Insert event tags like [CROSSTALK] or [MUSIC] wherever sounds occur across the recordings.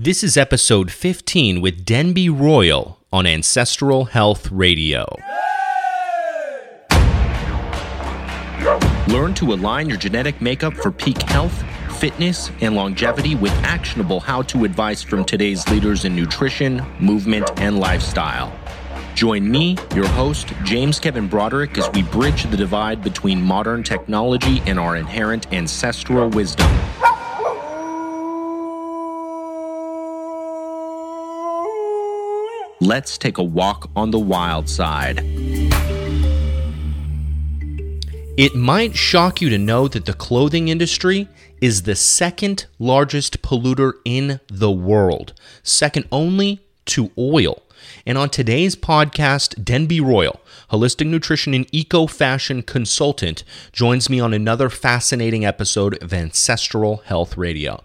This is episode 15 with Denby Royal on Ancestral Health Radio. Learn to align your genetic makeup for peak health, fitness, and longevity with actionable how to advice from today's leaders in nutrition, movement, and lifestyle. Join me, your host, James Kevin Broderick, as we bridge the divide between modern technology and our inherent ancestral wisdom. Let's take a walk on the wild side. It might shock you to know that the clothing industry is the second largest polluter in the world, second only to oil. And on today's podcast, Denby Royal, holistic nutrition and eco fashion consultant, joins me on another fascinating episode of Ancestral Health Radio.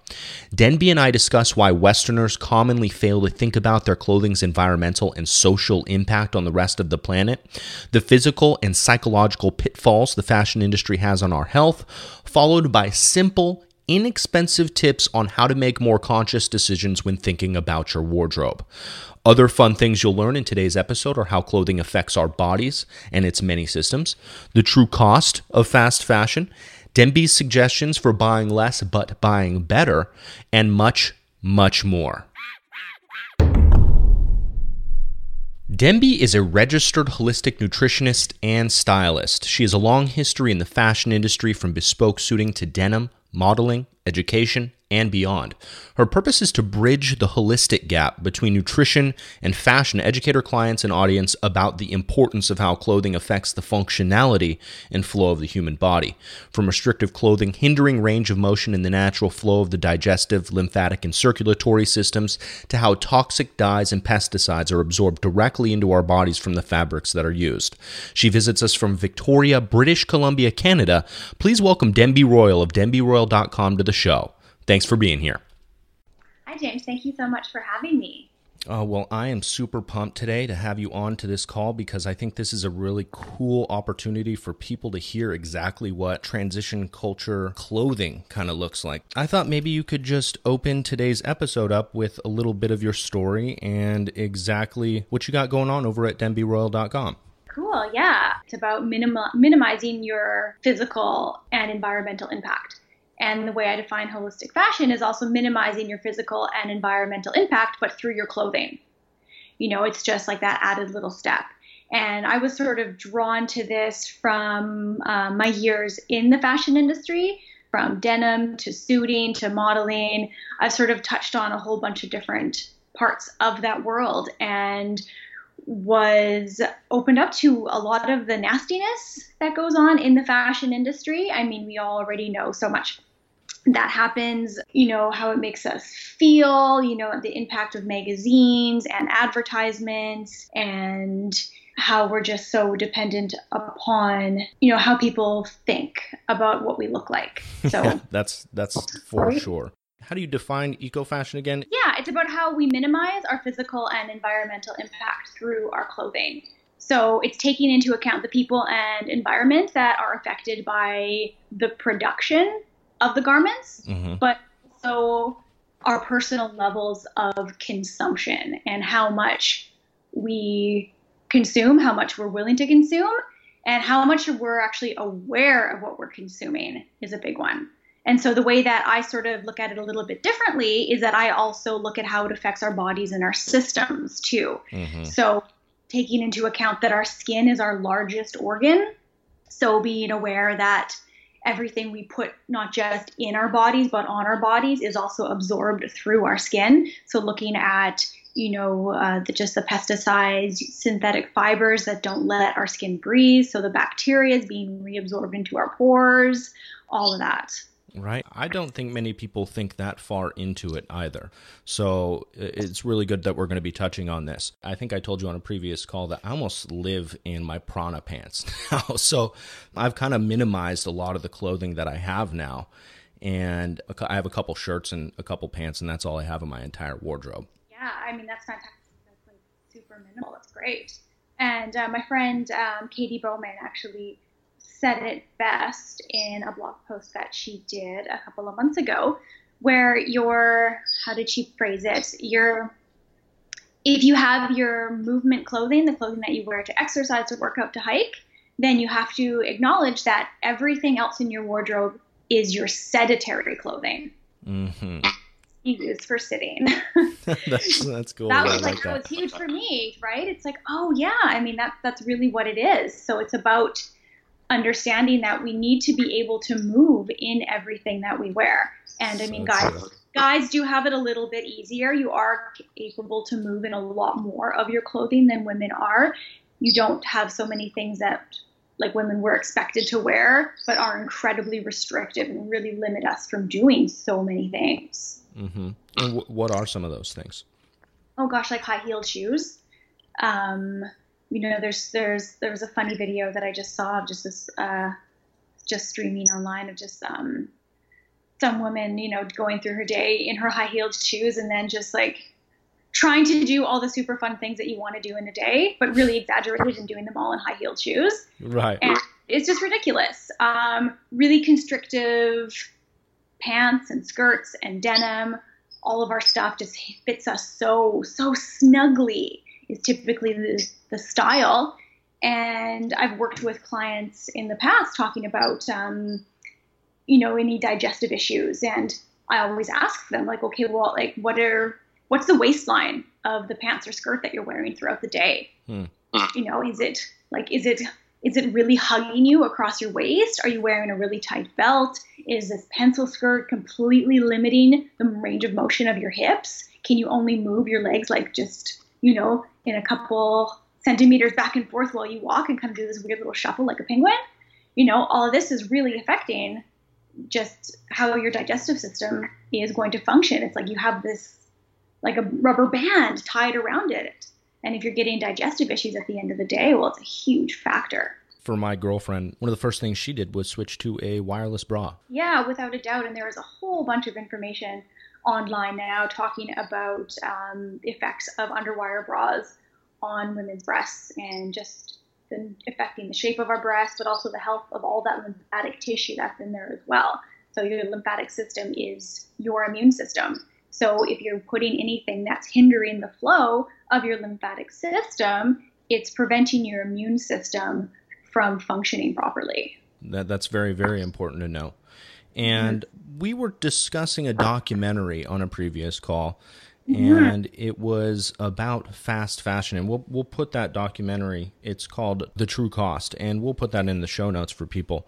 Denby and I discuss why Westerners commonly fail to think about their clothing's environmental and social impact on the rest of the planet, the physical and psychological pitfalls the fashion industry has on our health, followed by simple inexpensive tips on how to make more conscious decisions when thinking about your wardrobe. Other fun things you'll learn in today's episode are how clothing affects our bodies and its many systems, the true cost of fast fashion, Denby's suggestions for buying less but buying better, and much, much more. Denby is a registered holistic nutritionist and stylist. She has a long history in the fashion industry from bespoke suiting to denim, modeling, education, and beyond. Her purpose is to bridge the holistic gap between nutrition and fashion, educate her clients and audience about the importance of how clothing affects the functionality and flow of the human body. From restrictive clothing hindering range of motion and the natural flow of the digestive, lymphatic, and circulatory systems, to how toxic dyes and pesticides are absorbed directly into our bodies from the fabrics that are used. She visits us from Victoria, British Columbia, Canada. Please welcome Denby Royal of denbyroyal.com to the show. Thanks for being here. Hi, James. Thank you so much for having me. Uh, well, I am super pumped today to have you on to this call because I think this is a really cool opportunity for people to hear exactly what transition culture clothing kind of looks like. I thought maybe you could just open today's episode up with a little bit of your story and exactly what you got going on over at denbyroyal.com. Cool, yeah. It's about minim- minimizing your physical and environmental impact. And the way I define holistic fashion is also minimizing your physical and environmental impact, but through your clothing. You know, it's just like that added little step. And I was sort of drawn to this from um, my years in the fashion industry, from denim to suiting to modeling. I've sort of touched on a whole bunch of different parts of that world and was opened up to a lot of the nastiness that goes on in the fashion industry. I mean, we all already know so much that happens, you know, how it makes us feel, you know, the impact of magazines and advertisements and how we're just so dependent upon, you know, how people think about what we look like. [LAUGHS] So that's that's for sure. How do you define eco fashion again? Yeah, it's about how we minimize our physical and environmental impact through our clothing. So it's taking into account the people and environment that are affected by the production of the garments, mm-hmm. but also our personal levels of consumption and how much we consume, how much we're willing to consume, and how much we're actually aware of what we're consuming is a big one. And so the way that I sort of look at it a little bit differently is that I also look at how it affects our bodies and our systems too. Mm-hmm. So taking into account that our skin is our largest organ, so being aware that everything we put not just in our bodies but on our bodies is also absorbed through our skin. So looking at you know uh, the, just the pesticides, synthetic fibers that don't let our skin breathe, so the bacteria is being reabsorbed into our pores, all of that. Right. I don't think many people think that far into it either. So it's really good that we're going to be touching on this. I think I told you on a previous call that I almost live in my prana pants [LAUGHS] now. So I've kind of minimized a lot of the clothing that I have now. And I have a couple shirts and a couple pants, and that's all I have in my entire wardrobe. Yeah, I mean, that's fantastic. That's like super minimal. That's great. And uh, my friend um, Katy Bowman actually said it best in a blog post that she did a couple of months ago, where your how did she phrase it? Your if you have your movement clothing, the clothing that you wear to exercise, to work out, to hike, then you have to acknowledge that everything else in your wardrobe is your sedentary clothing. Mm-hmm. You use for sitting. [LAUGHS] [LAUGHS] that's that's cool. that was like, like that was huge for me, right? It's like, oh yeah, I mean that that's really what it is. So it's about understanding that we need to be able to move in everything that we wear. And I mean, guys, guys do have it a little bit easier. You are capable to move in a lot more of your clothing than women are. You don't have so many things that like women were expected to wear, but are incredibly restrictive and really limit us from doing so many things. Mm-hmm. And w- what are some of those things? Oh gosh, like high heeled shoes. Um, you know, there's there's there was a funny video that I just saw of just this uh, just streaming online of just um, some woman, you know, going through her day in her high heeled shoes and then just like trying to do all the super fun things that you want to do in a day, but really exaggerated and doing them all in high heeled shoes. Right. And it's just ridiculous. Um, really constrictive pants and skirts and denim. All of our stuff just fits us so, so snugly, is typically the, the style. And I've worked with clients in the past talking about, um, you know, any digestive issues. And I always ask them, like, okay, well, like, what are, what's the waistline of the pants or skirt that you're wearing throughout the day? Hmm. You know, is it like, is it is it really hugging you across your waist? Are you wearing a really tight belt? Is this pencil skirt completely limiting the range of motion of your hips? Can you only move your legs like just, you know, in a couple centimeters back and forth while you walk and kind of do this weird little shuffle like a penguin? You know, all of this is really affecting just how your digestive system is going to function. It's like you have this like a rubber band tied around it. And if you're getting digestive issues at the end of the day, well, it's a huge factor. For my girlfriend, one of the first things she did was switch to a wireless bra. Yeah, without a doubt. And there is a whole bunch of information online now talking about um, the effects of underwire bras on women's breasts and just the, affecting the shape of our breast, but also the health of all that lymphatic tissue that's in there as well. So your lymphatic system is your immune system. So if you're putting anything that's hindering the flow of your lymphatic system, it's preventing your immune system from functioning properly. That that's very very important to know. And mm-hmm. we were discussing a documentary on a previous call. And it was about fast fashion and we'll we'll put that documentary it's called The True Cost and we'll put that in the show notes for people.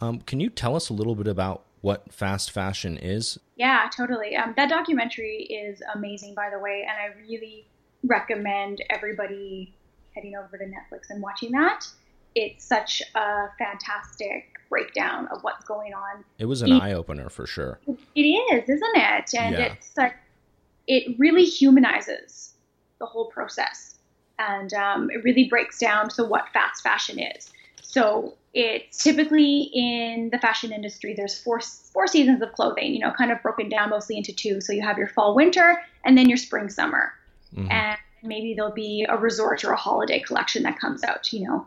Um, can you tell us a little bit about what fast fashion is? Yeah, totally. Um, that documentary is amazing, by the way, and I really recommend everybody heading over to Netflix and watching that. It's such a fantastic breakdown of what's going on. It was an eye opener for sure. It is, isn't it? And yeah. it's like, it really humanizes the whole process, and um, it really breaks down to what fast fashion is. So it's typically in the fashion industry. There's four four seasons of clothing. You know, kind of broken down mostly into two. So you have your fall winter, and then your spring summer, mm-hmm. and maybe there'll be a resort or a holiday collection that comes out. You know,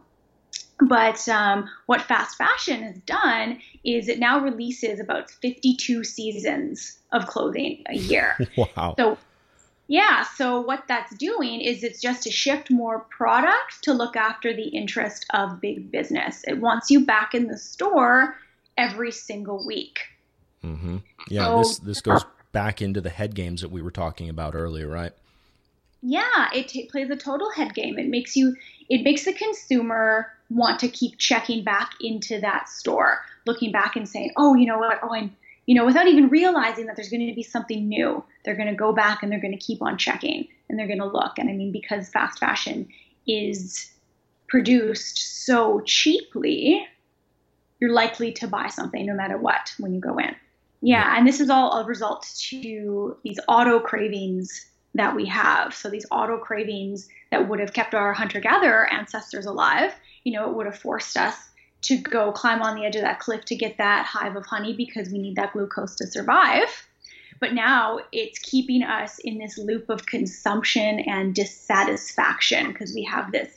but um, what fast fashion has done is it now releases about 52 seasons of clothing a year. [LAUGHS] Wow. So yeah, so what that's doing is it's just to shift more product to look after the interest of big business. It wants you back in the store every single week. Mm-hmm. Yeah, so, this this goes [LAUGHS] back into the head games that we were talking about earlier, right? Yeah, it t- plays a total head game. It makes you it makes the consumer want to keep checking back into that store, looking back and saying, "Oh, you know what? Oh, I'm you know, without even realizing that there's going to be something new. They're going to go back and they're going to keep on checking and they're going to look. And I mean, because fast fashion is produced so cheaply, you're likely to buy something no matter what when you go in. Yeah, and this is all a result to these auto cravings that we have. So these auto cravings that would have kept our hunter gatherer ancestors alive, you know, it would have forced us to go climb on the edge of that cliff to get that hive of honey because we need that glucose to survive. But now it's keeping us in this loop of consumption and dissatisfaction because we have this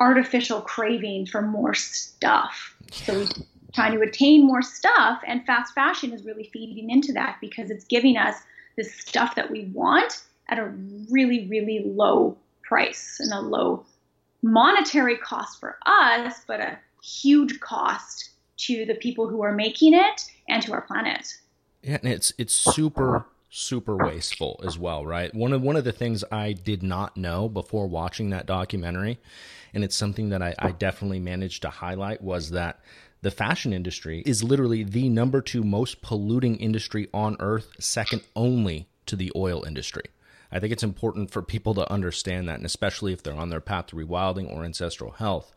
artificial craving for more stuff. So we're trying to attain more stuff. And fast fashion is really feeding into that because it's giving us this stuff that we want at a really, really low price and a low monetary cost for us, but a huge cost to the people who are making it and to our planet. Yeah, and it's it's super super wasteful as well, right? One of one of the things I did not know before watching that documentary, and it's something that I, I definitely managed to highlight was that the fashion industry is literally the number two most polluting industry on earth, second only to the oil industry. I think it's important for people to understand that, and especially if they're on their path to rewilding or ancestral health,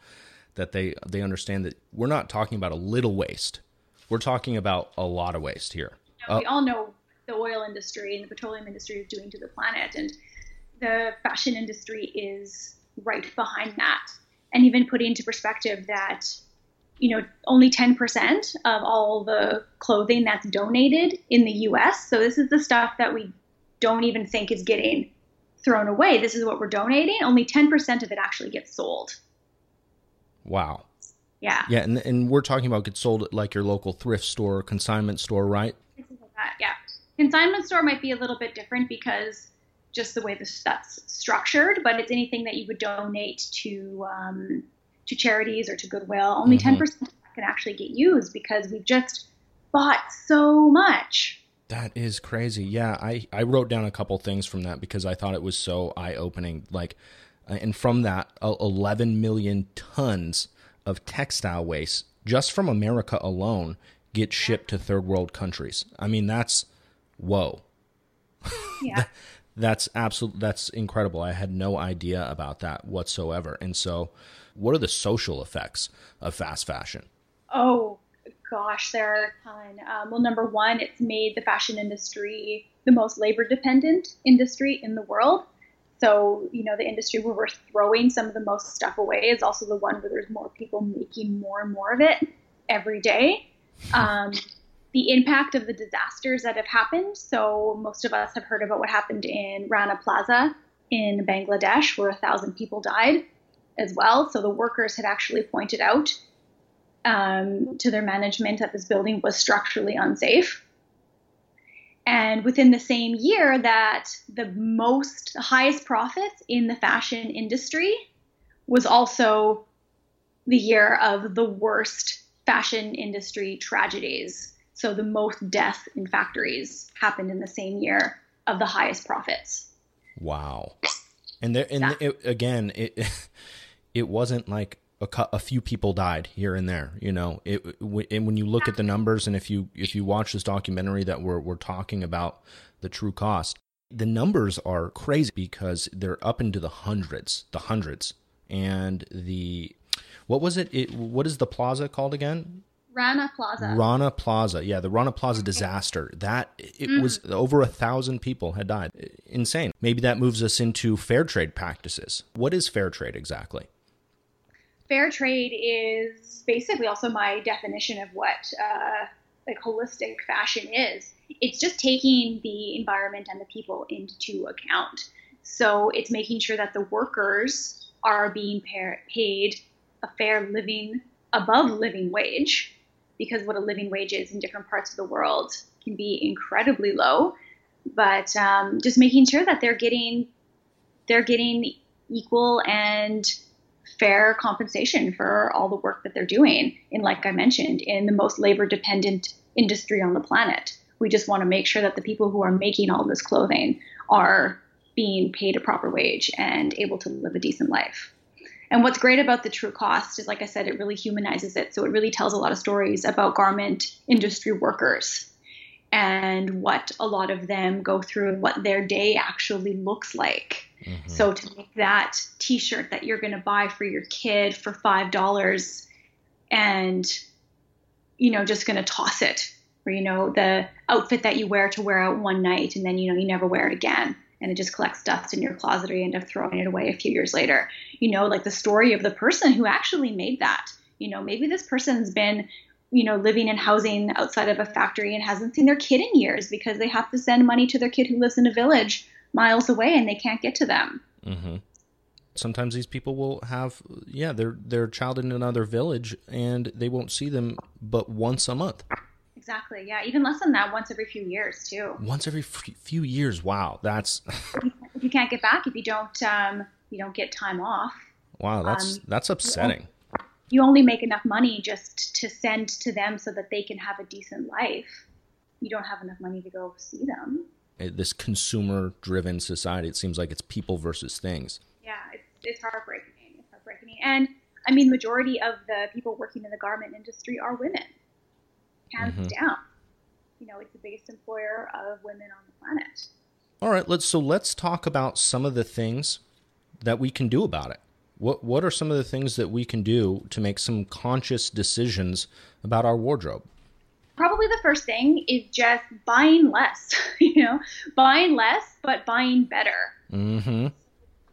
that they they understand that we're not talking about a little waste. We're talking about a lot of waste here. we all know the oil industry and the petroleum industry is doing to the planet, and the fashion industry is right behind that. And even putting into perspective that you know only 10% of all the clothing that's donated in the US. So this is the stuff that we don't even think is getting thrown away. This is what we're donating. Only 10% of it actually gets sold. Wow. Yeah. Yeah, and and we're talking about gets sold at like your local thrift store, consignment store, right? yeah. Consignment store might be a little bit different because just the way this, that's structured, but it's anything that you would donate to um, to charities or to Goodwill. Only mm-hmm. 10% can actually get used because we've just bought so much. That is crazy. Yeah, I, I wrote down a couple things from that because I thought it was so eye opening. Like, uh, and from that, 11 million tons of textile waste just from America alone get shipped to third world countries. I mean, that's whoa. Yeah. [LAUGHS] that's absolute. That's incredible. I had no idea about that whatsoever. And so, what are the social effects of fast fashion? Oh, gosh, there are a ton. Um, well, number one, it's made the fashion industry the most labor dependent industry in the world. So, you know, the industry where we're throwing some of the most stuff away is also the one where there's more people making more and more of it every day. Um, the impact of the disasters that have happened. So, most of us have heard about what happened in Rana Plaza in Bangladesh, where a thousand people died as well. So, the workers had actually pointed out um, to their management that this building was structurally unsafe. And within the same year, that the most the highest profits in the fashion industry was also the year of the worst fashion industry tragedies. So the most deaths in factories happened in the same year of the highest profits. Wow. And there, and yeah. it, again, it [LAUGHS] it wasn't like a, a few people died here and there. You know, it, and when you look at the numbers, and if you if you watch this documentary that we're we're talking about the true cost, the numbers are crazy because they're up into the hundreds, the hundreds, and the what was it? it what is the plaza called again? Rana Plaza. Rana Plaza. Yeah, the Rana Plaza disaster. That it mm. was over a thousand people had died. Insane. Maybe that moves us into fair trade practices. What is fair trade exactly? Fair trade is basically also my definition of what uh, like holistic fashion is. It's just taking the environment and the people into account. So it's making sure that the workers are being paid a fair living above living wage, because what a living wage is in different parts of the world can be incredibly low. But um, just making sure that they're getting they're getting equal and fair compensation for all the work that they're doing. In like i mentioned in the most labor dependent industry on the planet we just want to make sure that the people who are making all this clothing are being paid a proper wage and able to live a decent life. And what's great about the true cost is like i said it really humanizes it. So it really tells a lot of stories about garment industry workers and what a lot of them go through and what their day actually looks like Mm-hmm. So to make that T-shirt that you're going to buy for your kid for five dollars, and you know just going to toss it, or you know the outfit that you wear to wear out one night and then you know you never wear it again, and it just collects dust in your closet, or you end up throwing it away a few years later. You know, like the story of the person who actually made that. You know, maybe this person's been you know, living in housing outside of a factory and hasn't seen their kid in years because they have to send money to their kid who lives in a village miles away and they can't get to them. Mm-hmm. Sometimes these people will have, yeah, their their child in another village, and they won't see them but once a month. Exactly. Yeah, even less than that, once every few years too. Once every f- few years. Wow, that's. [LAUGHS] if you can't get back, if you don't, um, you don't get time off. Wow, that's um, that's upsetting. You only make enough money just to send to them so that they can have a decent life. You don't have enough money to go see them. This consumer-driven society, it seems like it's people versus things. Yeah, it's it's heartbreaking. It's heartbreaking, and I mean, majority of the people working in the garment industry are women hands mm-hmm. down. You know, it's the biggest employer of women on the planet. All right, let's so let's talk about some of the things that we can do about it. What what are some of the things that we can do to make some conscious decisions about our wardrobe? Probably the first thing is just buying less. [LAUGHS] you know, buying less but buying better. Mm-hmm.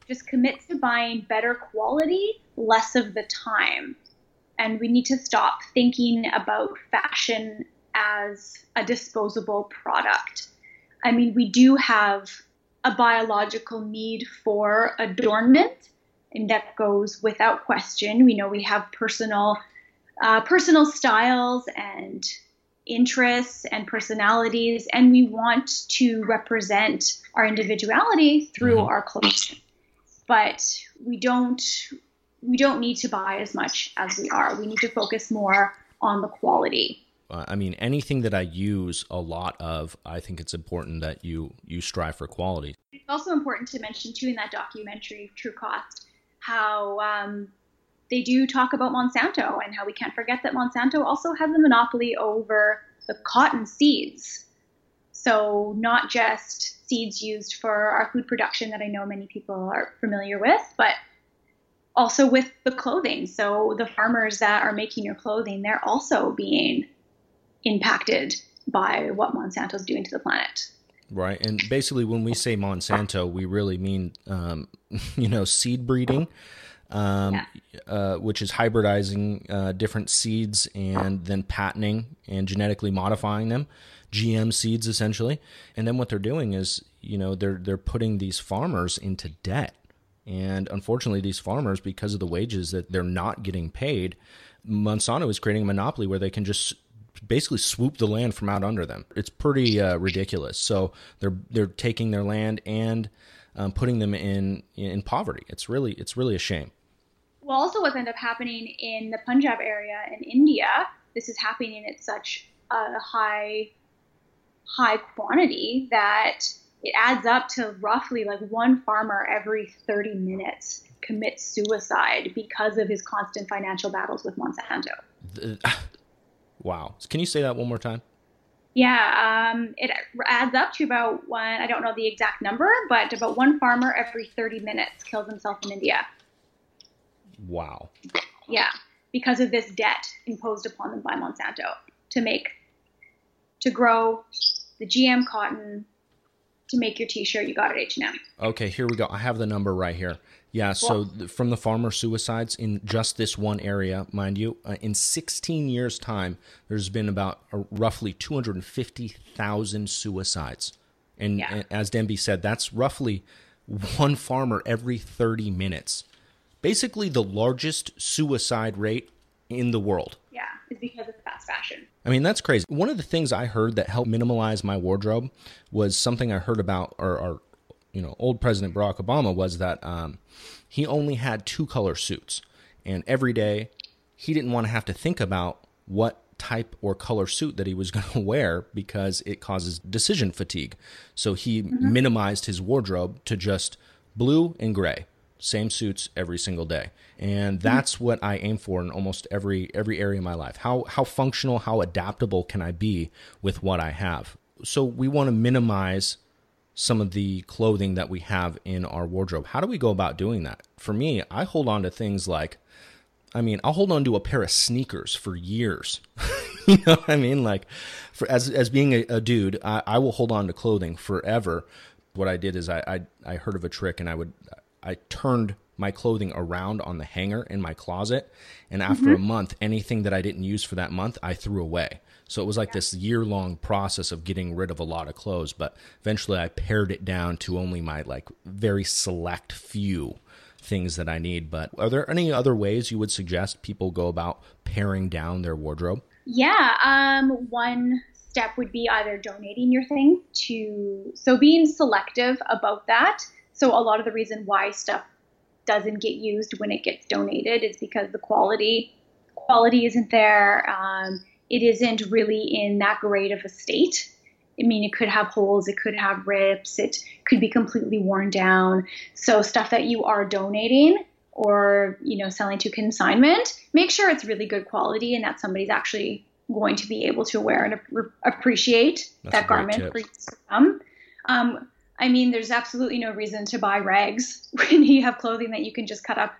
Just commit to buying better quality less of the time and we need to stop thinking about fashion as a disposable product. I mean, we do have a biological need for adornment, and that goes without question. We know we have personal uh, personal styles and interests and personalities, and we want to represent our individuality through mm-hmm. our clothing. But we don't we don't need to buy as much as we are. We need to focus more on the quality. Uh, I mean, anything that I use a lot of, I think it's important that you you strive for quality. It's also important to mention too in that documentary, True Cost, how um, they do talk about Monsanto and how we can't forget that Monsanto also has a monopoly over the cotton seeds. So not just seeds used for our food production that I know many people are familiar with, but also with the clothing. So the farmers that are making your clothing, they're also being impacted by what Monsanto's doing to the planet. Right, and basically, when we say Monsanto, we really mean, um, [LAUGHS] you know, seed breeding, um, yeah. uh, which is hybridizing uh, different seeds and then patenting and genetically modifying them, GM seeds essentially. And then what they're doing is, you know, they're they're putting these farmers into debt and unfortunately, these farmers, because of the wages that they're not getting paid, Monsanto is creating a monopoly where they can just basically swoop the land from out under them. It's pretty uh, ridiculous. So they're they're taking their land and um, putting them in in poverty. It's really it's really a shame. Well, also what's ended up happening in the Punjab area in India, this is happening at such a high high quantity that it adds up to roughly like one farmer every 30 minutes commits suicide because of his constant financial battles with Monsanto. Wow. Can you say that one more time? Yeah, um, it adds up to about one, I don't know the exact number, but about one farmer every 30 minutes kills himself in India. Wow. Yeah, because of this debt imposed upon them by Monsanto to make, to grow the GM cotton to make your t-shirt you got at H&M. Okay, here we go. I have the number right here. Yeah, so from the farmer suicides in just this one area, mind you, uh, in 16 years time, there's been about uh, roughly 250,000 suicides. And, yeah. and as Denby said, that's roughly one farmer every 30 minutes. Basically the largest suicide rate in the world. Yeah, is because of fast fashion. I mean, that's crazy. One of the things I heard that helped minimalize my wardrobe was something I heard about our, our you know, old President Barack Obama was that um, he only had two color suits. And every day he didn't want to have to think about what type or color suit that he was [LAUGHS] going to wear because it causes decision fatigue. So he mm-hmm. minimized his wardrobe to just blue and gray same suits every single day and that's what i aim for in almost every every area of my life how how functional how adaptable can i be with what i have so we want to minimize some of the clothing that we have in our wardrobe how do we go about doing that for me i hold on to things like i mean i'll hold on to a pair of sneakers for years [LAUGHS] you know what i mean like for as as being a, a dude I, I will hold on to clothing forever what i did is I, I i heard of a trick and i would I turned my clothing around on the hanger in my closet. And after mm-hmm. a month, anything that I didn't use for that month, I threw away. So it was like yeah. this year long process of getting rid of a lot of clothes. But eventually I pared it down to only my like very select few things that I need. But are there any other ways you would suggest people go about paring down their wardrobe? Yeah, um, one step would be either donating your thing to, so being selective about that. So a lot of the reason why stuff doesn't get used when it gets donated is because the quality quality isn't there. Um, it isn't really in that great of a state. I mean, it could have holes, it could have rips, it could be completely worn down. So stuff that you are donating or you know selling to consignment, make sure it's really good quality and that somebody's actually going to be able to wear and appreciate That's that garment for them. Um, I mean, there's absolutely no reason to buy rags [LAUGHS] when you have clothing that you can just cut up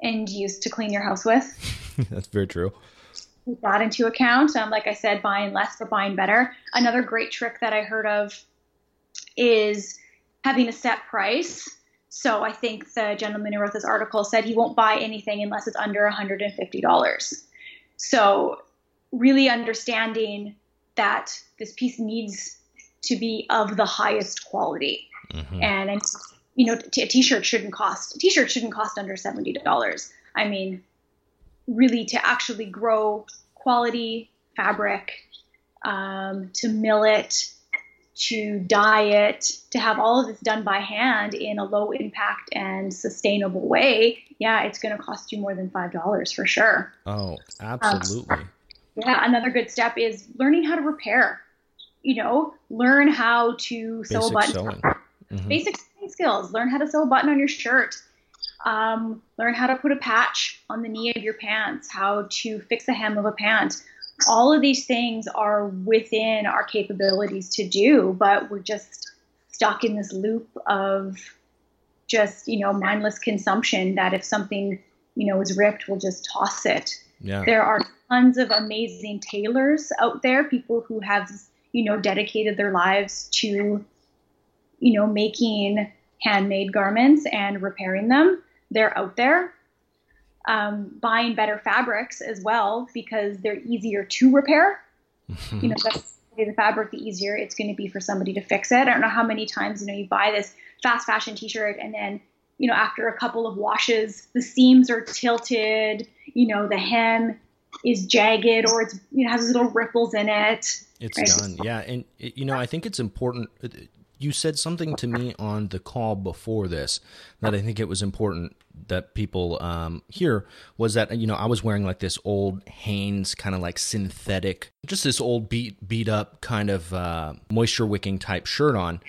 and use to clean your house with. [LAUGHS] That's very true take that into account. Um, like I said, buying less but buying better. Another great trick that I heard of is having a set price. So I think the gentleman who wrote this article said he won't buy anything unless it's under $150. So really understanding that this piece needs to be of the highest quality. Mm-hmm. And, you know, t- a t-shirt shouldn't cost a t-shirt shouldn't cost under $70. I mean, really to actually grow quality fabric, um, to mill it, to dye it, to have all of this done by hand in a low impact and sustainable way, yeah, it's going to cost you more than $5 for sure. Oh, absolutely. Um, yeah, another good step is learning how to repair. You know, learn how to Basic sew a button. Basic sewing. Mm-hmm. Basic skills. Learn how to sew a button on your shirt. Um, learn how to put a patch on the knee of your pants, how to fix the hem of a pant. All of these things are within our capabilities to do, but we're just stuck in this loop of just, you know, mindless consumption that if something, you know, is ripped, we'll just toss it. Yeah. There are tons of amazing tailors out there, people who have, you know, dedicated their lives to, you know, making handmade garments and repairing them they're out there. Um, buying better fabrics as well because they're easier to repair. [LAUGHS] you know, the fabric, the easier it's going to be for somebody to fix it. I don't know how many times you know you buy this fast fashion T-shirt and then you know after a couple of washes the seams are tilted. You know the hem is jagged or it's you know has little ripples in it. It's right? done, yeah. And you know I think it's important you said something to me on the call before this that I think it was important that people um, hear was that you know I was wearing like this old Hanes kind of like synthetic, just this old beat beat up kind of uh, moisture wicking type shirt on,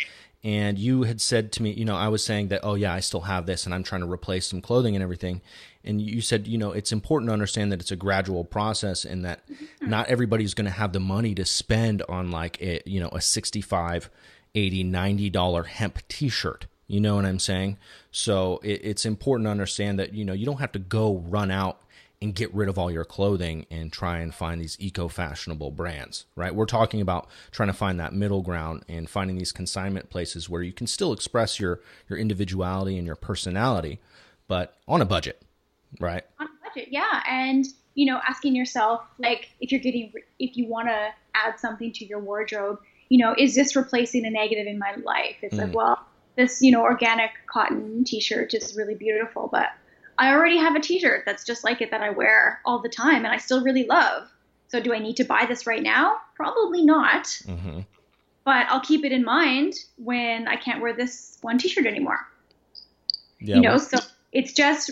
and you had said to me, you know, I was saying that oh yeah, I still have this and I'm trying to replace some clothing and everything, and you said you know it's important to understand that it's a gradual process and that not everybody's going to have the money to spend on like a you know a 65 80 90 dollar hemp t-shirt. You know what i'm saying? So it, it's important to understand that you know you don't have to go run out and get rid of all your clothing and try and find these eco-fashionable brands right? We're talking about trying to find that middle ground and finding these consignment places where you can still express your your individuality and your personality but on a budget right? On a budget yeah. And you know asking yourself like if you're getting if you want to add something to your wardrobe you know, is this replacing a negative in my life? It's mm. like, well, this, you know, organic cotton t-shirt is really beautiful, but I already have a t-shirt that's just like it that I wear all the time and I still really love. So do I need to buy this right now? Probably not. Mm-hmm. But I'll keep it in mind when I can't wear this one t-shirt anymore. Yeah, you know, well, so it's just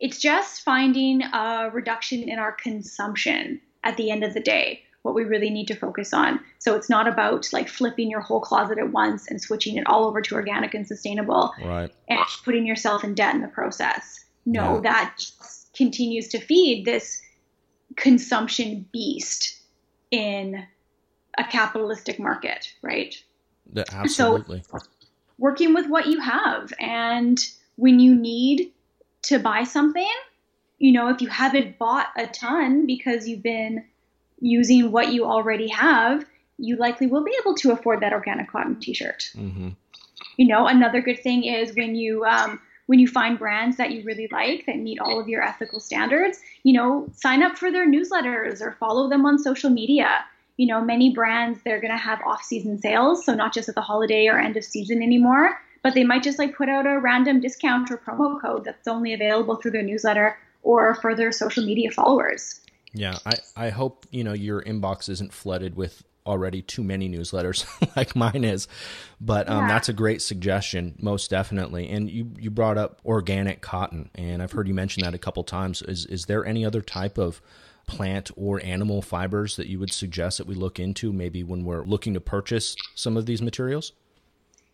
it's just finding a reduction in our consumption at the end of the day what we really need to focus on. So it's not about like flipping your whole closet at once and switching it all over to organic and sustainable right. and putting yourself in debt in the process. No, yeah. that continues to feed this consumption beast in a capitalistic market, right? Yeah, absolutely. So working with what you have and when you need to buy something, you know, if you haven't bought a ton because you've been using what you already have, you likely will be able to afford that organic cotton T-shirt. Mm-hmm. You know, another good thing is when you um, when you find brands that you really like that meet all of your ethical standards, you know, sign up for their newsletters or follow them on social media. You know, many brands they're going to have off-season sales, so not just at the holiday or end of season anymore, but they might just like put out a random discount or promo code that's only available through their newsletter or for their social media followers. Yeah, I, I hope you know your inbox isn't flooded with already too many newsletters [LAUGHS] like mine is, but um, yeah. that's a great suggestion, most definitely. And you you brought up organic cotton, and I've heard you mention that a couple times. Is is there any other type of plant or animal fibers that you would suggest that we look into maybe when we're looking to purchase some of these materials?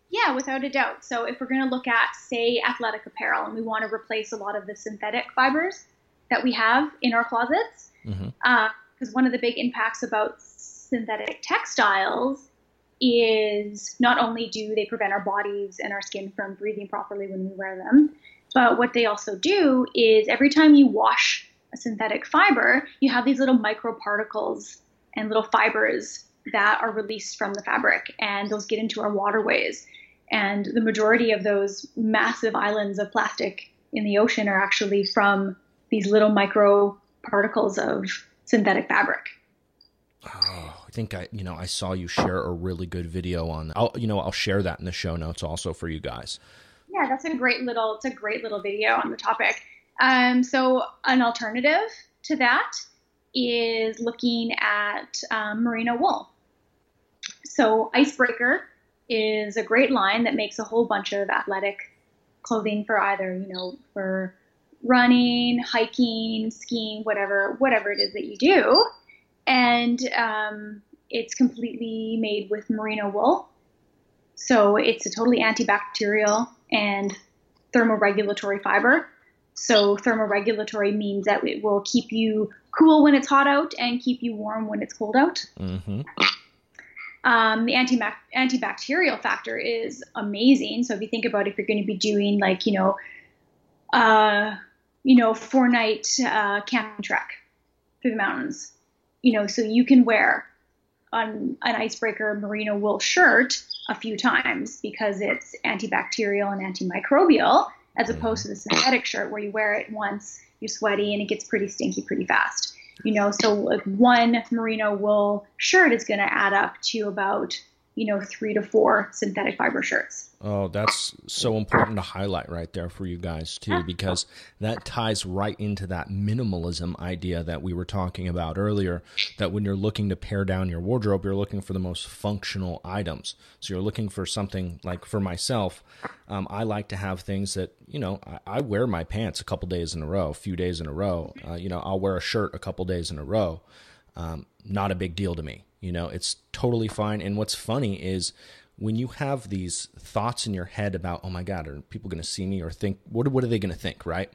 Yeah, without a doubt. So if we're going to look at, say, athletic apparel, and we want to replace a lot of the synthetic fibers that we have in our closets, because mm-hmm. uh, one of the big impacts about synthetic textiles is not only do they prevent our bodies and our skin from breathing properly when we wear them, but what they also do is every time you wash a synthetic fiber, you have these little microparticles and little fibers that are released from the fabric, and those get into our waterways. And the majority of those massive islands of plastic in the ocean are actually from these little micro particles of synthetic fabric. Oh, I think I, you know, I saw you share a really good video on that. I'll, you know, I'll share that in the show notes also for you guys. Yeah, that's a great little, it's a great little video on the topic. Um, so an alternative to that is looking at um, merino wool. So Icebreaker is a great line that makes a whole bunch of athletic clothing for either, you know, for running, hiking, skiing, whatever, whatever it is that you do. And um, it's completely made with merino wool. So it's a totally antibacterial and thermoregulatory fiber. So thermoregulatory means that it will keep you cool when it's hot out and keep you warm when it's cold out. Mm-hmm. Um, the anti antibacterial factor is amazing. So if you think about if you're going to be doing like you know, uh, you know, four night uh, camping trek through the mountains, you know, so you can wear an, an icebreaker merino wool shirt a few times because it's antibacterial and antimicrobial, as opposed to the synthetic shirt where you wear it once, you're sweaty, and it gets pretty stinky pretty fast. You know so like one merino wool shirt is going to add up to about you know three to four synthetic fiber shirts Oh, that's so important to highlight right there for you guys too, because that ties right into that minimalism idea that we were talking about earlier. That when you're looking to pare down your wardrobe, you're looking for the most functional items. So you're looking for something like for myself, um, I like to have things that, you know, I, I, wear my pants a couple days in a row, a few days in a row. Uh, you know, I'll wear a shirt a couple days in a row. Um, not a big deal to me. You know, it's totally fine. And what's funny is, when you have these thoughts in your head about, oh my God, are people going to see me or think, what, what are they going to think, right?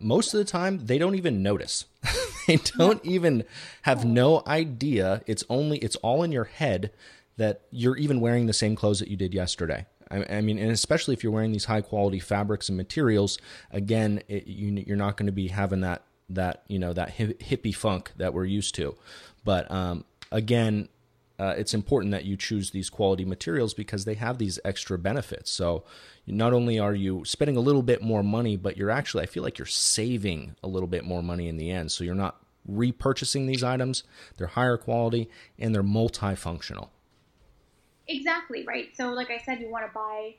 Most of the time, they don't even notice. [LAUGHS] they don't even have no idea. It's only, it's all in your head that you're even wearing the same clothes that you did yesterday. I, mean, and especially if you're wearing these high quality fabrics and materials, again, it, you, you're not going to be having that, that, you know, that hippie funk that we're used to. But, um, again, uh, it's important that you choose these quality materials because they have these extra benefits. So not only are you spending a little bit more money, but you're actually, I feel like you're saving a little bit more money in the end. So you're not repurchasing these items, they're higher quality and they're multifunctional. Exactly, right. So, like I said, you want to buy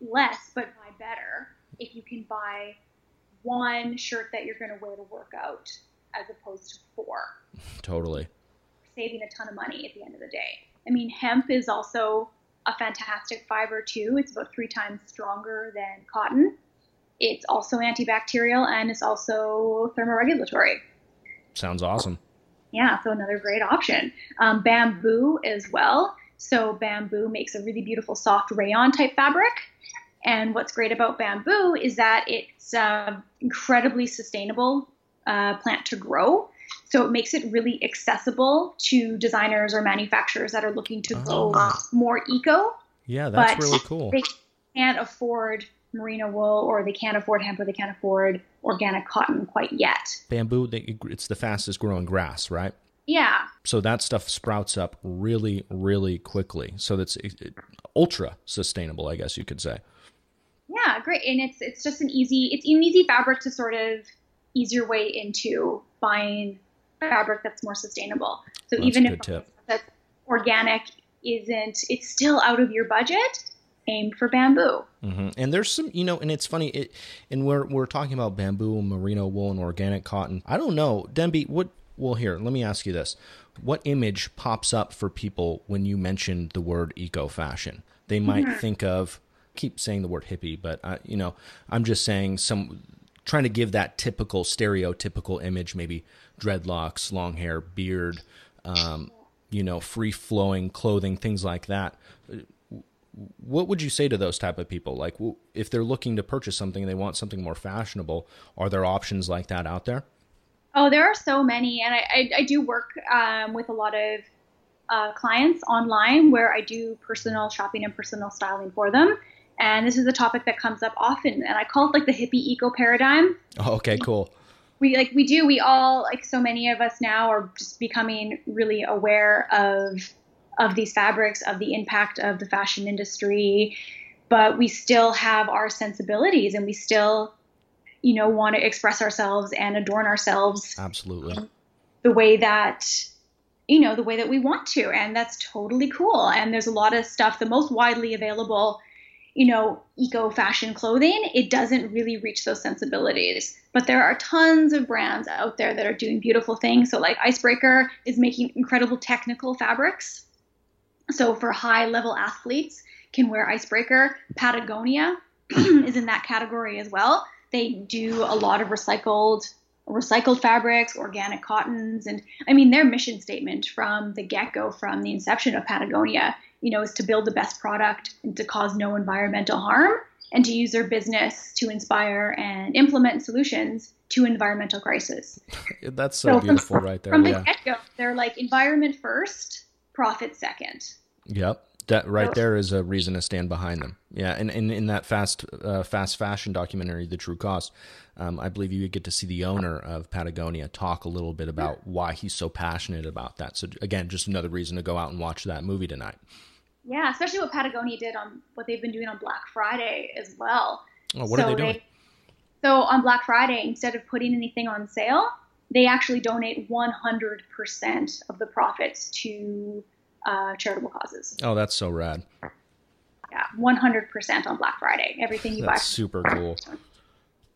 less but buy better if you can buy one shirt that you're going to wear to work out as opposed to four. [LAUGHS] Totally saving a ton of money at the end of the day. I mean, hemp is also a fantastic fiber too. It's about three times stronger than cotton. It's also antibacterial and it's also thermoregulatory. Sounds awesome. Yeah, so another great option. Um, bamboo as well. So bamboo makes a really beautiful soft rayon type fabric. And what's great about bamboo is that it's uh, incredibly sustainable uh, plant to grow. So it makes it really accessible to designers or manufacturers that are looking to go oh. more eco. Yeah, that's really cool. They can't afford merino wool or they can't afford hemp or they can't afford organic cotton quite yet. Bamboo, it's the fastest growing grass, right? Yeah. So that stuff sprouts up really, really quickly. So that's ultra sustainable, I guess you could say. Yeah, great. And it's it's just an easy it's an easy fabric to sort of ease your way into buying fabric that's more sustainable. So that's even if that's organic isn't, it's still out of your budget. aimed for bamboo. Mm-hmm. And there's some, you know, and it's funny. It, and we're we're talking about bamboo, merino wool, and organic cotton. I don't know, Denby. What? Well, here, let me ask you this: What image pops up for people when you mention the word eco fashion? They might mm-hmm. think of. Keep saying the word hippie, but I, you know, I'm just saying some trying to give that typical stereotypical image, maybe dreadlocks, long hair, beard, um, you know, free flowing clothing, things like that. What would you say to those type of people? Like if they're looking to purchase something and they want something more fashionable are there options like that out there? Oh there are so many and i, I, I do work um, with a lot of uh, clients online where i do personal shopping and personal styling for them and this is a topic that comes up often and i call it like the hippie eco paradigm. Oh, okay cool we like we do we all like so many of us now are just becoming really aware of of these fabrics, of the impact of the fashion industry, but we still have our sensibilities and we still, you know, want to express ourselves and adorn ourselves. Absolutely. The way that, you know, the way that we want to. And that's totally cool. And there's a lot of stuff, the most widely available, you know, eco fashion clothing, it doesn't really reach those sensibilities. But there are tons of brands out there that are doing beautiful things. So, like Icebreaker is making incredible technical fabrics so for high level athletes can wear icebreaker. Patagonia [CLEARS THROAT] is in that category as well. They do a lot of recycled recycled fabrics, organic cottons, and I mean their mission statement from the get-go, from the inception of Patagonia, you know, is to build the best product and to cause no environmental harm and to use their business to inspire and implement solutions to environmental crisis. That's so, so beautiful from, right there. From yeah. the get-go, they're like environment first, profit second. Yep. That right there is a reason to stand behind them. Yeah, and, and in that fast uh, fast fashion documentary, The True Cost, um, I believe you get to see the owner of Patagonia talk a little bit about why he's so passionate about that. So again, just another reason to go out and watch that movie tonight. Yeah, especially what Patagonia did on what they've been doing on Black Friday as well. Oh, what so are they doing? They, so on Black Friday, instead of putting anything on sale, they actually donate 100% of the profits to uh, charitable causes. Oh, that's so rad. Yeah, 100% on Black Friday. Everything you that's buy. That's super cool.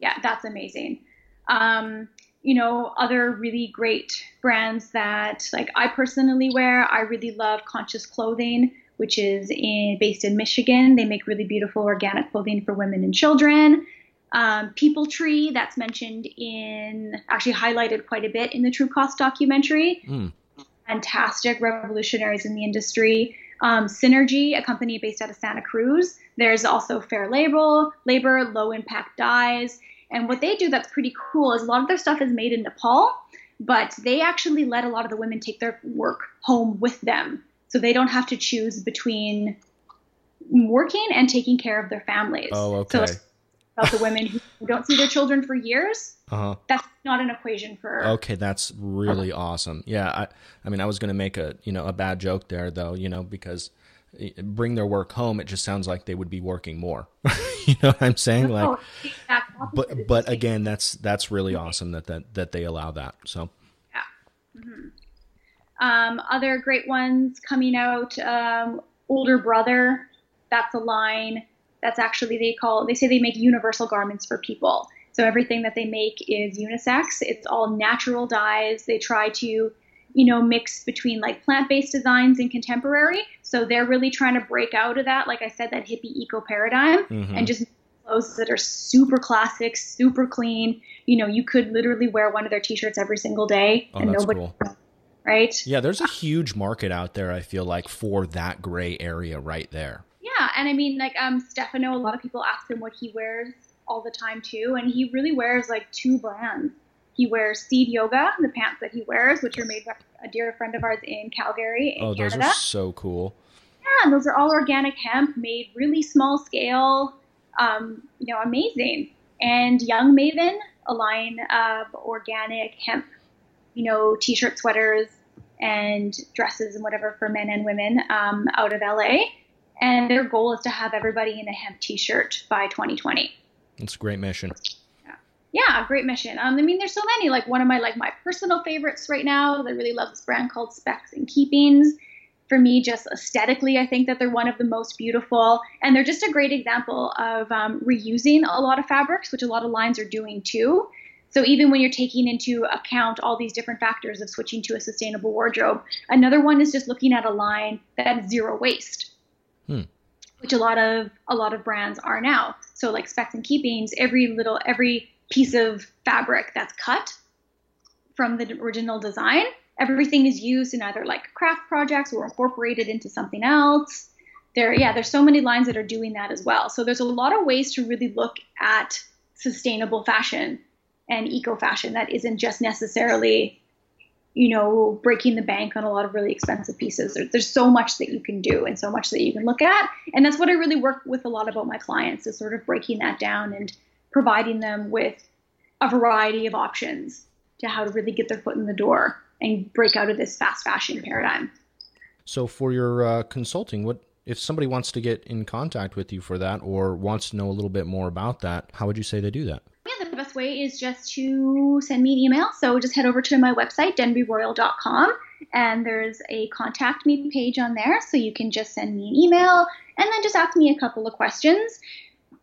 Yeah, that's amazing. Um, you know, other really great brands that like I personally wear. I really love Conscious Clothing, which is in, based in Michigan. They make really beautiful organic clothing for women and children. Um, People Tree, that's mentioned in, actually highlighted quite a bit in the True Cost documentary. Mm fantastic revolutionaries in the industry. Um, Synergy, a company based out of Santa Cruz. There's also Fair Label, Labor, Low Impact Dyes. And what they do that's pretty cool is a lot of their stuff is made in Nepal, but they actually let a lot of the women take their work home with them. So they don't have to choose between working and taking care of their families. Oh, okay. So about the women who [LAUGHS] don't see their children for years. Uh-huh. That's not an equation for. Okay, that's really awesome. Yeah, I, I mean, I was going to make a you know a bad joke there though, you know, because bring their work home, it just sounds like they would be working more. [LAUGHS] you know what I'm saying? Like, but but again, that's that's really [LAUGHS] awesome that that that they allow that. So. Yeah. Mm-hmm. Um, other great ones coming out. Um, older brother. That's a line that's actually they call they say they make universal garments for people. So everything that they make is unisex. It's all natural dyes. They try to, you know, mix between like plant-based designs and contemporary. So they're really trying to break out of that, like I said, that hippie eco paradigm, mm-hmm. and just clothes that are super classic, super clean. You know, you could literally wear one of their t-shirts every single day, oh, and nobody. Cool. Right? Yeah, there's a huge market out there. I feel like for that gray area right there. Yeah, and I mean, like um, Stefano. A lot of people ask him what he wears all the time too, and he really wears like two brands. He wears Seed Yoga, the pants that he wears, which are made by a dear friend of ours in Calgary, in oh, Canada. those are so cool. Yeah, and those are all organic hemp, made really small scale. Um, you know, amazing. And Jungmaven, a line of organic hemp, you know, t-shirt, sweaters, and dresses and whatever for men and women um, out of LA and their goal is to have everybody in a hemp t-shirt by 2020 it's a great mission. Yeah, yeah great mission. Um, i mean there's so many like one of my like my personal favorites right now i really love this brand called specs and keepings. For me, just aesthetically, I think that they're one of the most beautiful. And they're just a great example of um, reusing a lot of fabrics, which a lot of lines are doing too. So even when you're taking into account all these different factors of switching to a sustainable wardrobe, another one is just looking at a line that's zero waste, hmm. which a lot of a lot of brands are now. So like Specs and Keepings, every little every piece of fabric that's cut from the original design everything is used in either like craft projects or incorporated into something else. There, yeah, there's so many lines that are doing that as well. So there's a lot of ways to really look at sustainable fashion and eco fashion that isn't just necessarily, you know, breaking the bank on a lot of really expensive pieces. There, there's so much that you can do and so much that you can look at. And that's what I really work with a lot about my clients is sort of breaking that down and providing them with a variety of options to how to really get their foot in the door and break out of this fast fashion paradigm. So, for your uh, consulting, what if somebody wants to get in contact with you for that, or wants to know a little bit more about that? How would you say they do that? Yeah, the best way is just to send me an email. So just head over to my website, denbyroyal.com, and there's a contact me page on there. So you can just send me an email and then just ask me a couple of questions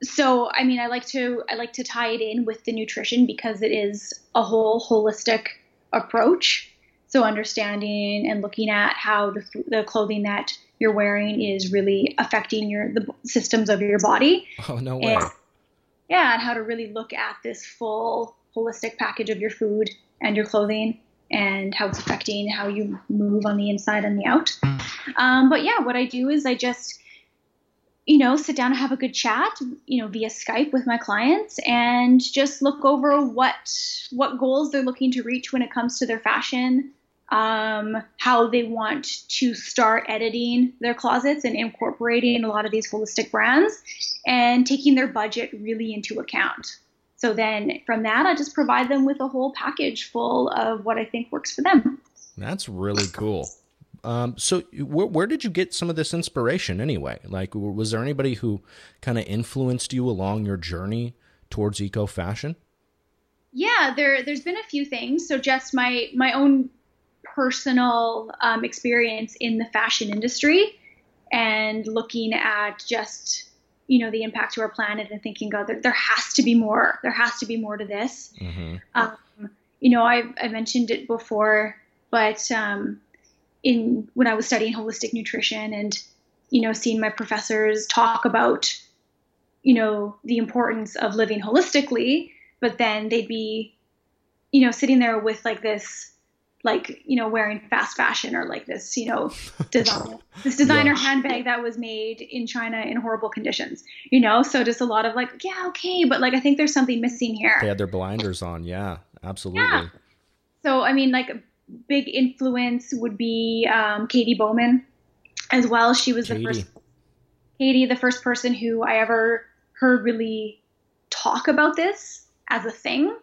so i mean i like to i like to tie it in with the nutrition because it is a whole holistic approach so understanding and looking at how the, the clothing that you're wearing is really affecting your the systems of your body. Oh no way. And, yeah, and how to really look at this full holistic package of your food and your clothing and how it's affecting how you move on the inside and the out. Um, but yeah, what I do is I just you know, sit down and have a good chat, you know, via Skype with my clients and just look over what what goals they're looking to reach when it comes to their fashion, um, how they want to start editing their closets and incorporating a lot of these holistic brands and taking their budget really into account. So then from that, I just provide them with a whole package full of what I think works for them. That's really cool. Um, so where, where did you get some of this inspiration anyway? Like, was there anybody who kind of influenced you along your journey towards eco fashion? Yeah, there, there's been a few things. So just my, my own personal um, experience in the fashion industry and looking at just you know the impact to our planet and thinking god there, there has to be more there has to be more to this mm-hmm. um, you know I've, i mentioned it before but um, in when i was studying holistic nutrition and you know seeing my professors talk about you know the importance of living holistically but then they'd be you know sitting there with like this like you know wearing fast fashion or like this you know [LAUGHS] design this designer yeah. handbag that was made in China in horrible conditions you know so just a lot of like yeah okay but like I think there's something missing here they had their blinders on yeah absolutely yeah. so I mean like a big influence would be um, Katy Bowman as well she was Katy. the first Katy the first person who I ever heard really talk about this as a thing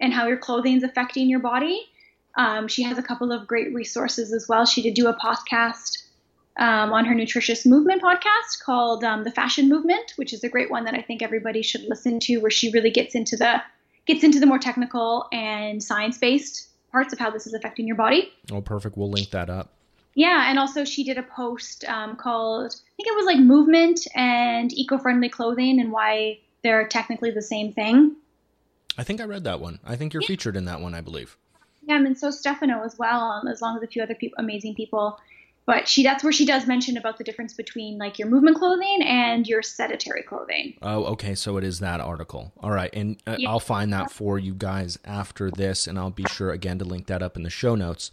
and how your clothing is affecting your body um, she has a couple of great resources as well. She did do a podcast um, on her nutritious movement podcast called um, the Fashion Movement, which is a great one that I think everybody should listen to, where she really gets into the gets into the more technical and science based parts of how this is affecting your body. Oh, perfect. We'll link that up. Yeah, and also she did a post um, called I think it was like movement and eco friendly clothing and why they're technically the same thing. I think I read that one. I think you're yeah. featured in that one, I believe him and so Stefano as well, as long as a few other people, amazing people. But she that's where she does mention about the difference between like your movement clothing and your sedentary clothing. Oh, okay. So it is that article. All right, and uh, yeah. I'll find that for you guys after this, and I'll be sure again to link that up in the show notes.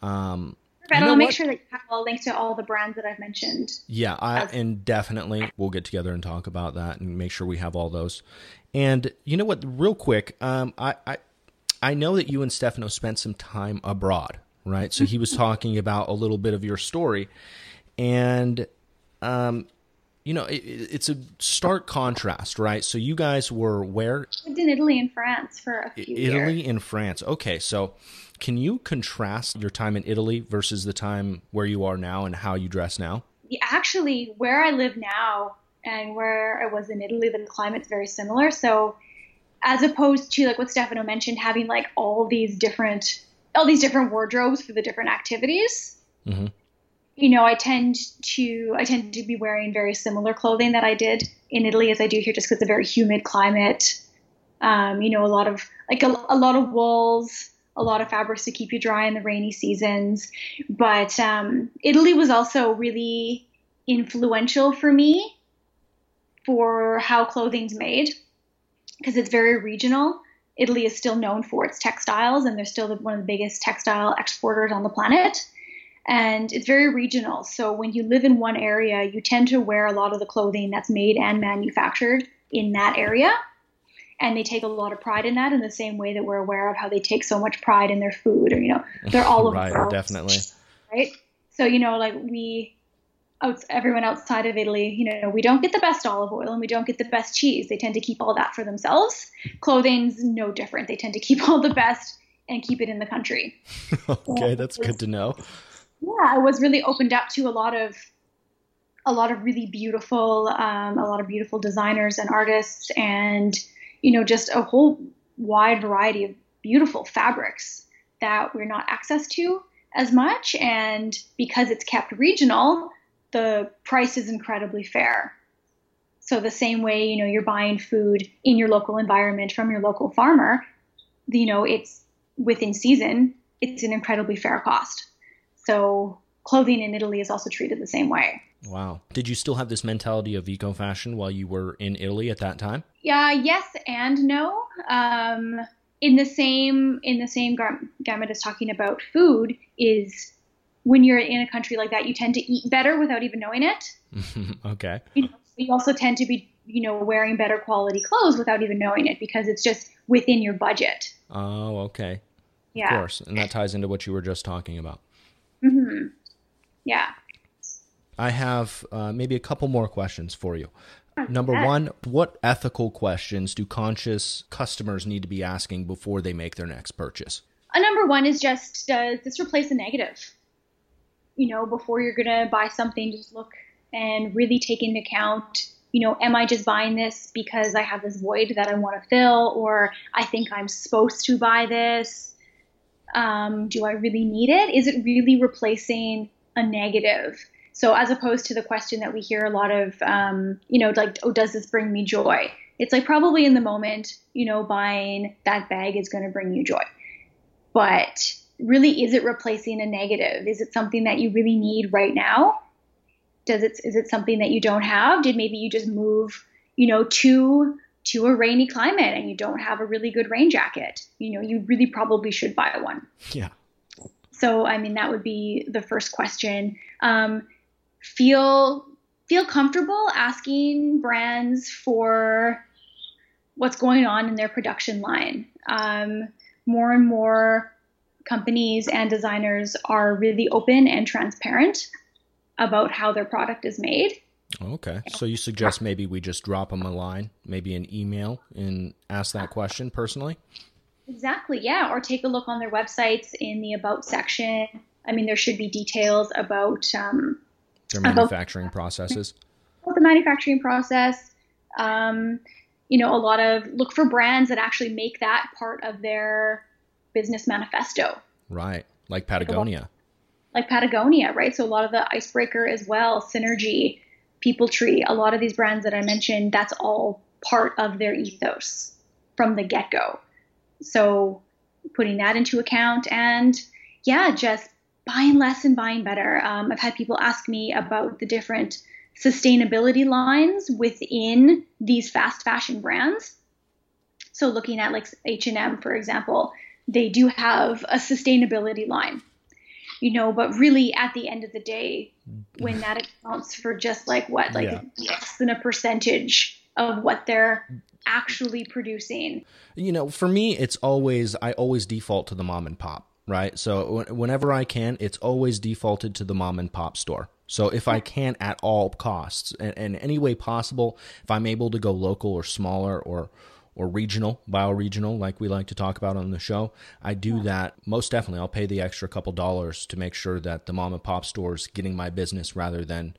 Um, you I'll make what? sure that you have all links to all the brands that I've mentioned. Yeah, I, and definitely we'll get together and talk about that and make sure we have all those. And you know what? Real quick, um, I, I I know that you and Stefano spent some time abroad, right? So he was [LAUGHS] talking about a little bit of your story, and um, you know, it, it's a stark contrast, right? So you guys were where? lived in Italy and France for a few Italy years. Italy and France. Okay, so can you contrast your time in Italy versus the time where you are now and how you dress now? Yeah, actually, where I live now and where I was in Italy, the climate's very similar. So as opposed to like what Stefano mentioned, having like all these different all these different wardrobes for the different activities. Mm-hmm. you know, I tend to I tend to be wearing very similar clothing that I did in Italy as I do here, just because it's a very humid climate. Um, you know, a lot of like a, a, lot of wools, a lot of fabrics to keep you dry in the rainy seasons. But um, Italy was also really influential for me for how clothing's made because it's very regional. Italy is still known for its textiles, and they're still the, one of the biggest textile exporters on the planet. And it's very regional. So when you live in one area, you tend to wear a lot of the clothing that's made and manufactured in that area. And they take a lot of pride in that in the same way that we're aware of how they take so much pride in their food or, you know, they're all [LAUGHS] over. Right, definitely. Right. So, you know, like we, everyone outside of Italy, you know, we don't get the best olive oil and we don't get the best cheese. They tend to keep all that for themselves. Clothing's no different. They tend to keep [LAUGHS] all the best and keep it in the country. [LAUGHS] okay, that's good to know. Yeah, I was really opened up to a lot of a lot of really beautiful, um, a lot of beautiful designers and artists, and you know, just a whole wide variety of beautiful fabrics that we're not access to as much. And because it's kept regional, the price is incredibly fair. So the same way, you know, you're buying food in your local environment from your local farmer, you know, it's within season, it's an incredibly fair cost. So clothing in Italy is also treated the same way. Wow. Did you still have this mentality of eco fashion while you were in Italy at that time? Yeah, yes and no. Um, in the same in the same gamut as talking about food is when you're in a country like that, you tend to eat better without even knowing it. [LAUGHS] okay. You, know, you also tend to be, you know, wearing better quality clothes without even knowing it because it's just within your budget. Oh, okay. Yeah. Of course, and that ties into what you were just talking about. Mm-hmm. Yeah. I have uh, maybe a couple more questions for you. Number one, what ethical questions do conscious customers need to be asking before they make their next purchase? A number one is just does this replace a negative? You know, before you're going to buy something, just look and really take into account, you know, am I just buying this because I have this void that I want to fill, or I think I'm supposed to buy this? Um, do I really need it? Is it really replacing a negative? So, as opposed to the question that we hear a lot of, um, you know, like, oh, does this bring me joy? It's like probably in the moment, you know, buying that bag is going to bring you joy. But really is it replacing a negative? Is it something that you really need right now? Does it is it something that you don't have? Did maybe you just move, you know, to to a rainy climate and you don't have a really good rain jacket? You know, you really probably should buy one. Yeah. So I mean that would be the first question. Um, feel feel comfortable asking brands for what's going on in their production line. Um, more and more companies and designers are really open and transparent about how their product is made. Okay. So you suggest maybe we just drop them a line, maybe an email, and ask that question personally? Exactly. Yeah. Or take a look on their websites in the About section. I mean, there should be details about um, their manufacturing about, processes. About the manufacturing process. Um, you know, a lot of look for brands that actually make that part of their business manifesto. Right. Like Patagonia. Like Patagonia, right? So a lot of the icebreaker as well, Synergy, People Tree, a lot of these brands that I mentioned, that's all part of their ethos from the get go. So putting that into account and yeah, just buying less and buying better. Um, I've had people ask me about the different sustainability lines within these fast fashion brands. So looking at like H&M, for example, they do have a sustainability line you know but really at the end of the day mm. when that accounts for just like what like yeah. less than a percentage of what they're actually producing. You know for me it's always i always default to the mom and pop right? So whenever i can it's always defaulted to the mom and pop store. So if i can at all costs and, and any way possible if i'm able to go local or smaller or or regional, bioregional, like we like to talk about on the show, I do that most definitely. I'll pay the extra couple dollars to make sure that the mom and pop stores getting my business rather than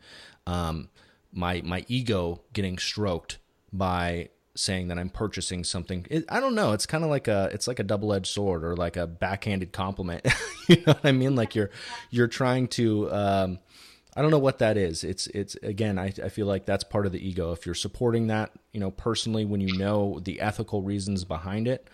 um, my my ego getting stroked by saying that I'm purchasing something. It, I don't know. It's kind of like a it's like a double edged sword or like a backhanded compliment. [LAUGHS] you know what I mean? Like you're you're trying to. Um, I don't know what that is. It's it's again. I, I feel like that's part of the ego. If you're supporting that, you know, personally, when you know the ethical reasons behind it,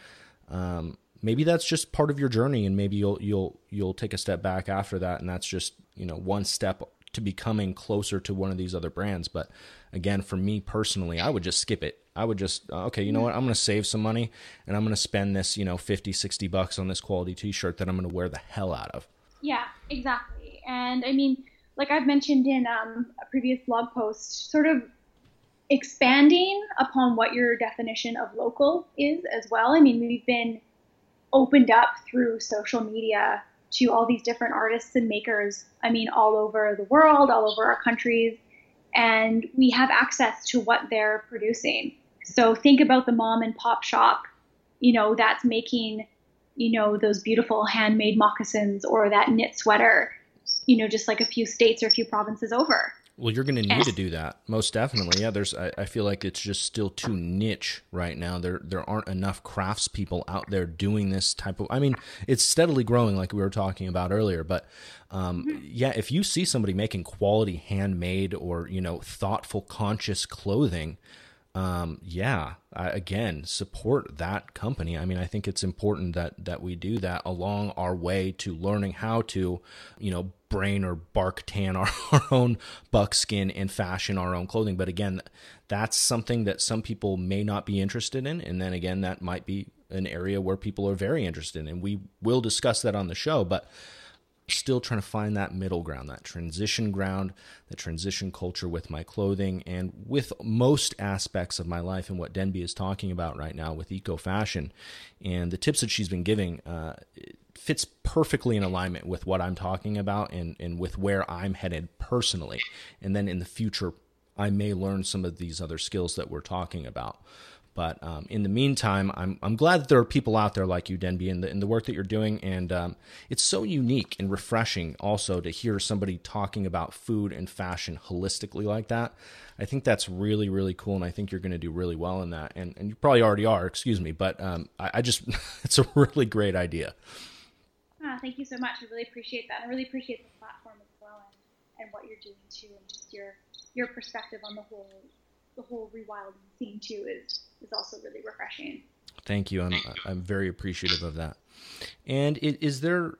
um, maybe that's just part of your journey, and maybe you'll you'll you'll take a step back after that, and that's just you know one step to becoming closer to one of these other brands. But again, for me personally, I would just skip it. I would just, uh, okay, you know what? I'm going to save some money and I'm going to spend this, you know, 50, 60 bucks on this quality t shirt that I'm going to wear the hell out of. Yeah, exactly. And I mean, like I've mentioned in um, a previous blog post, sort of expanding upon what your definition of local is as well. I mean, we've been opened up through social media to all these different artists and makers. I mean, all over the world, all over our countries, and we have access to what they're producing. So think about the mom and pop shop, you know, that's making, you know, those beautiful handmade moccasins or that knit sweater, you know, just like a few states or a few provinces over. Well, you're going to need to do that most definitely. Yeah, there's. I, I, feel like it's just still too niche right now. There there aren't enough craftspeople out there doing this type of. I mean, it's steadily growing, like we were talking about earlier. But um, mm-hmm. yeah, if you see somebody making quality handmade or you know thoughtful, conscious clothing, um, yeah, I, again, support that company. I mean, I think it's important that that we do that along our way to learning how to, you know, brain or bark tan [LAUGHS] our, our own buckskin and fashion our own clothing. But again, that's something that some people may not be interested in, and then again, that might be an area where people are very interested in. And we will discuss that on the show, but still trying to find that middle ground, that transition ground, the transition culture with my clothing and with most aspects of my life and what Denby is talking about right now with eco fashion. And the tips that she's been giving uh, fits perfectly in alignment with what I'm talking about and, and with where I'm headed personally. And then in the future, I may learn some of these other skills that we're talking about. But um, in the meantime, I'm, I'm glad that there are people out there like you, Denby, in the, in the work that you're doing. And um, it's so unique and refreshing also to hear somebody talking about food and fashion holistically like that. I think that's really, really cool. And I think you're going to do really well in that. And, and you probably already are, excuse me. But um, I, I just, [LAUGHS] it's a really great idea. Ah, thank you so much. I really appreciate that. I really appreciate the platform as well and, and what you're doing too, and just your your perspective on the whole the whole rewilding scene too is is also really refreshing. Thank you. I'm I'm very appreciative of that. And it, is there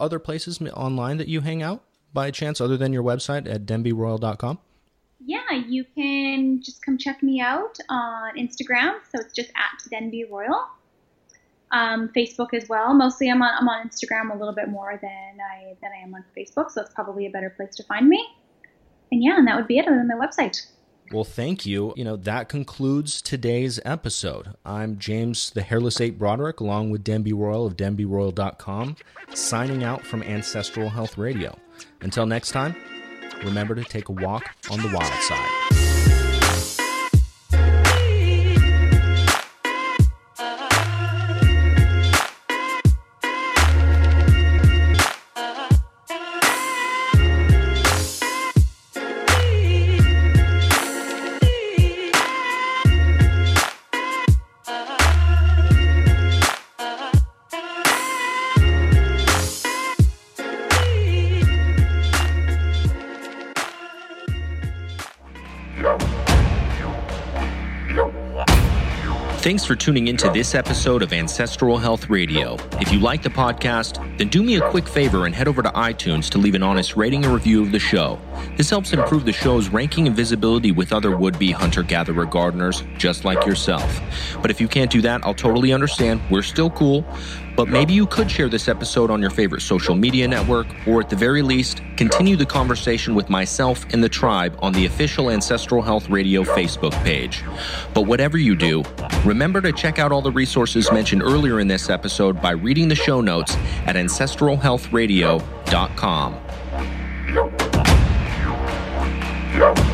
other places online that you hang out by chance other than your website at denbyroyal.com? Yeah, you can just come check me out on Instagram. So it's just at Denby Royal. Um, Facebook as well. Mostly, I'm on I'm on Instagram a little bit more than I than I am on Facebook, so it's probably a better place to find me. And yeah, and that would be it other than my website. Well, thank you. You know, that concludes today's episode. I'm James the Hairless Ape Broderick, along with Denby Royal of DenbyRoyal.com, signing out from Ancestral Health Radio. Until next time, remember to take a walk on the wild side. Thanks for tuning into this episode of Ancestral Health Radio. If you like the podcast, then do me a quick favor and head over to iTunes to leave an honest rating and review of the show. This helps improve the show's ranking and visibility with other would be hunter gatherer gardeners just like yourself. But if you can't do that, I'll totally understand. We're still cool. But maybe you could share this episode on your favorite social media network, or at the very least, continue the conversation with myself and the tribe on the official Ancestral Health Radio Facebook page. But whatever you do, remember to check out all the resources mentioned earlier in this episode by reading the show notes at ancestralhealthradio.com. Yo.